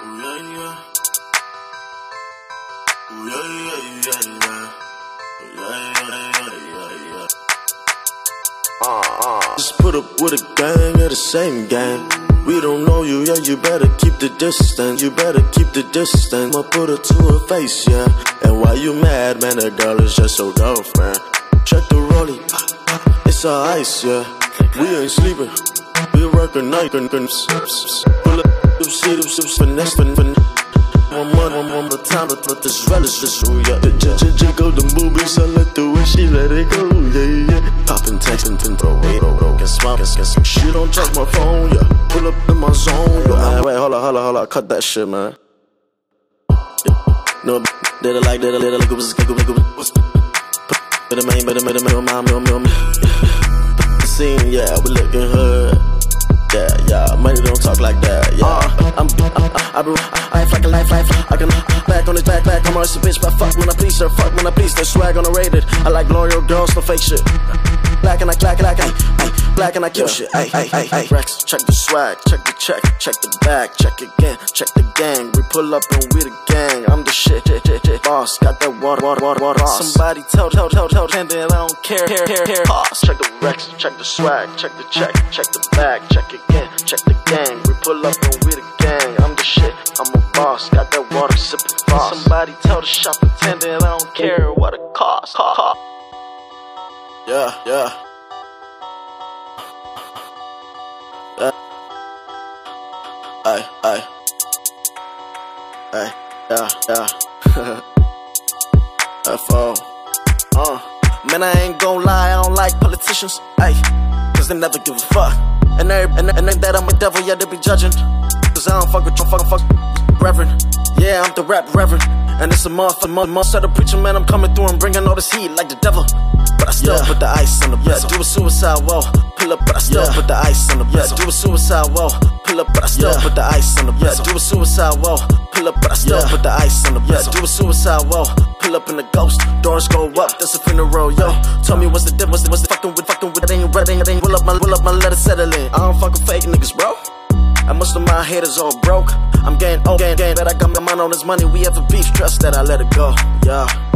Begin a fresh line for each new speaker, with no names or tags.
Yeah, yeah, yeah, yeah, yeah, yeah, yeah, yeah, Just put up with a gang of the same gang. We don't know you, yeah, you better keep the distance. You better keep the distance. I'ma put it to her face, yeah. And why you mad, man? That girl is just so girlfriend. Check the rollie, it's all ice, yeah. We ain't sleeping, we working night and slips. Pull up you see them, finesse, finesse. One month, one more time, but let this relish just ooh yeah. Jiggle the movies, I like the way she let it go, yeah yeah. Poppin' text and throw it, throw it, get smart, get some shit on check my phone, yeah. Pull up in my zone, yeah. Wait, hold on, hold on, hold on, cut that shit, man. No, did it like, did it, did it like it was, like it was, like it was. But it ain't, but it, but it, but it. Scene, yeah, we looking hood. Yeah, Uh, I, I, I, I act like a life, life. I can back on his back, back. I'm a bitch, but fuck when I please her, fuck when I please. That swag on the rated. I like loyal girls, no fake shit. Black and I, black and I, ay, black and I kill shit. Ay, ay, ay, ay. Rex, check the swag, check the check, check the bag, check again, check the gang. We pull up and we the gang. I'm the shit, shit, shit, shit. Boss, got that water, water, water, water. Somebody tell, tell, tell, tell, tell, that I don't care, care, care, care. Boss, check the Rex, check the swag, check the check, check the bag, check again, check the gang. We pull up and we the gang. It costs. Yeah, yeah. Yeah. Ay, ay. Ay, yeah, yeah. FO. Uh. Man, I ain't gon' lie, I don't like politicians. Ay, cause they never give a fuck. And they, and, and they that I'm a devil, yeah, they be judging. Cause I don't fuck with you, fuck, fuck, reverend. Yeah, I'm the rap reverend. And it's a month, a month, month. Set a preacher, man, I'm coming through and bringing all this heat like the devil. But I still yeah. put the ice on the bezel. Yeah, do a suicide wall. Pull up, but I still yeah. put the ice on the bezel. Yeah, do a suicide wall. Pull up, but I still yeah. put the ice on the bezel. Yeah, do a suicide wall. Pull up, but I still yeah. put the ice on the bezel. Yeah, do a suicide wall. Pull up in the ghost. Doors go up, that's a funeral, yo. Tell me what's the difference? What's the fucking with, fucking with? It ain't red, ain't, ain't. Pull up my, pull up my, let it settle in. My haters all broke. I'm getting old, getting, getting, but I got my mind on this money. We have a beef, trust that I let it go. Yeah.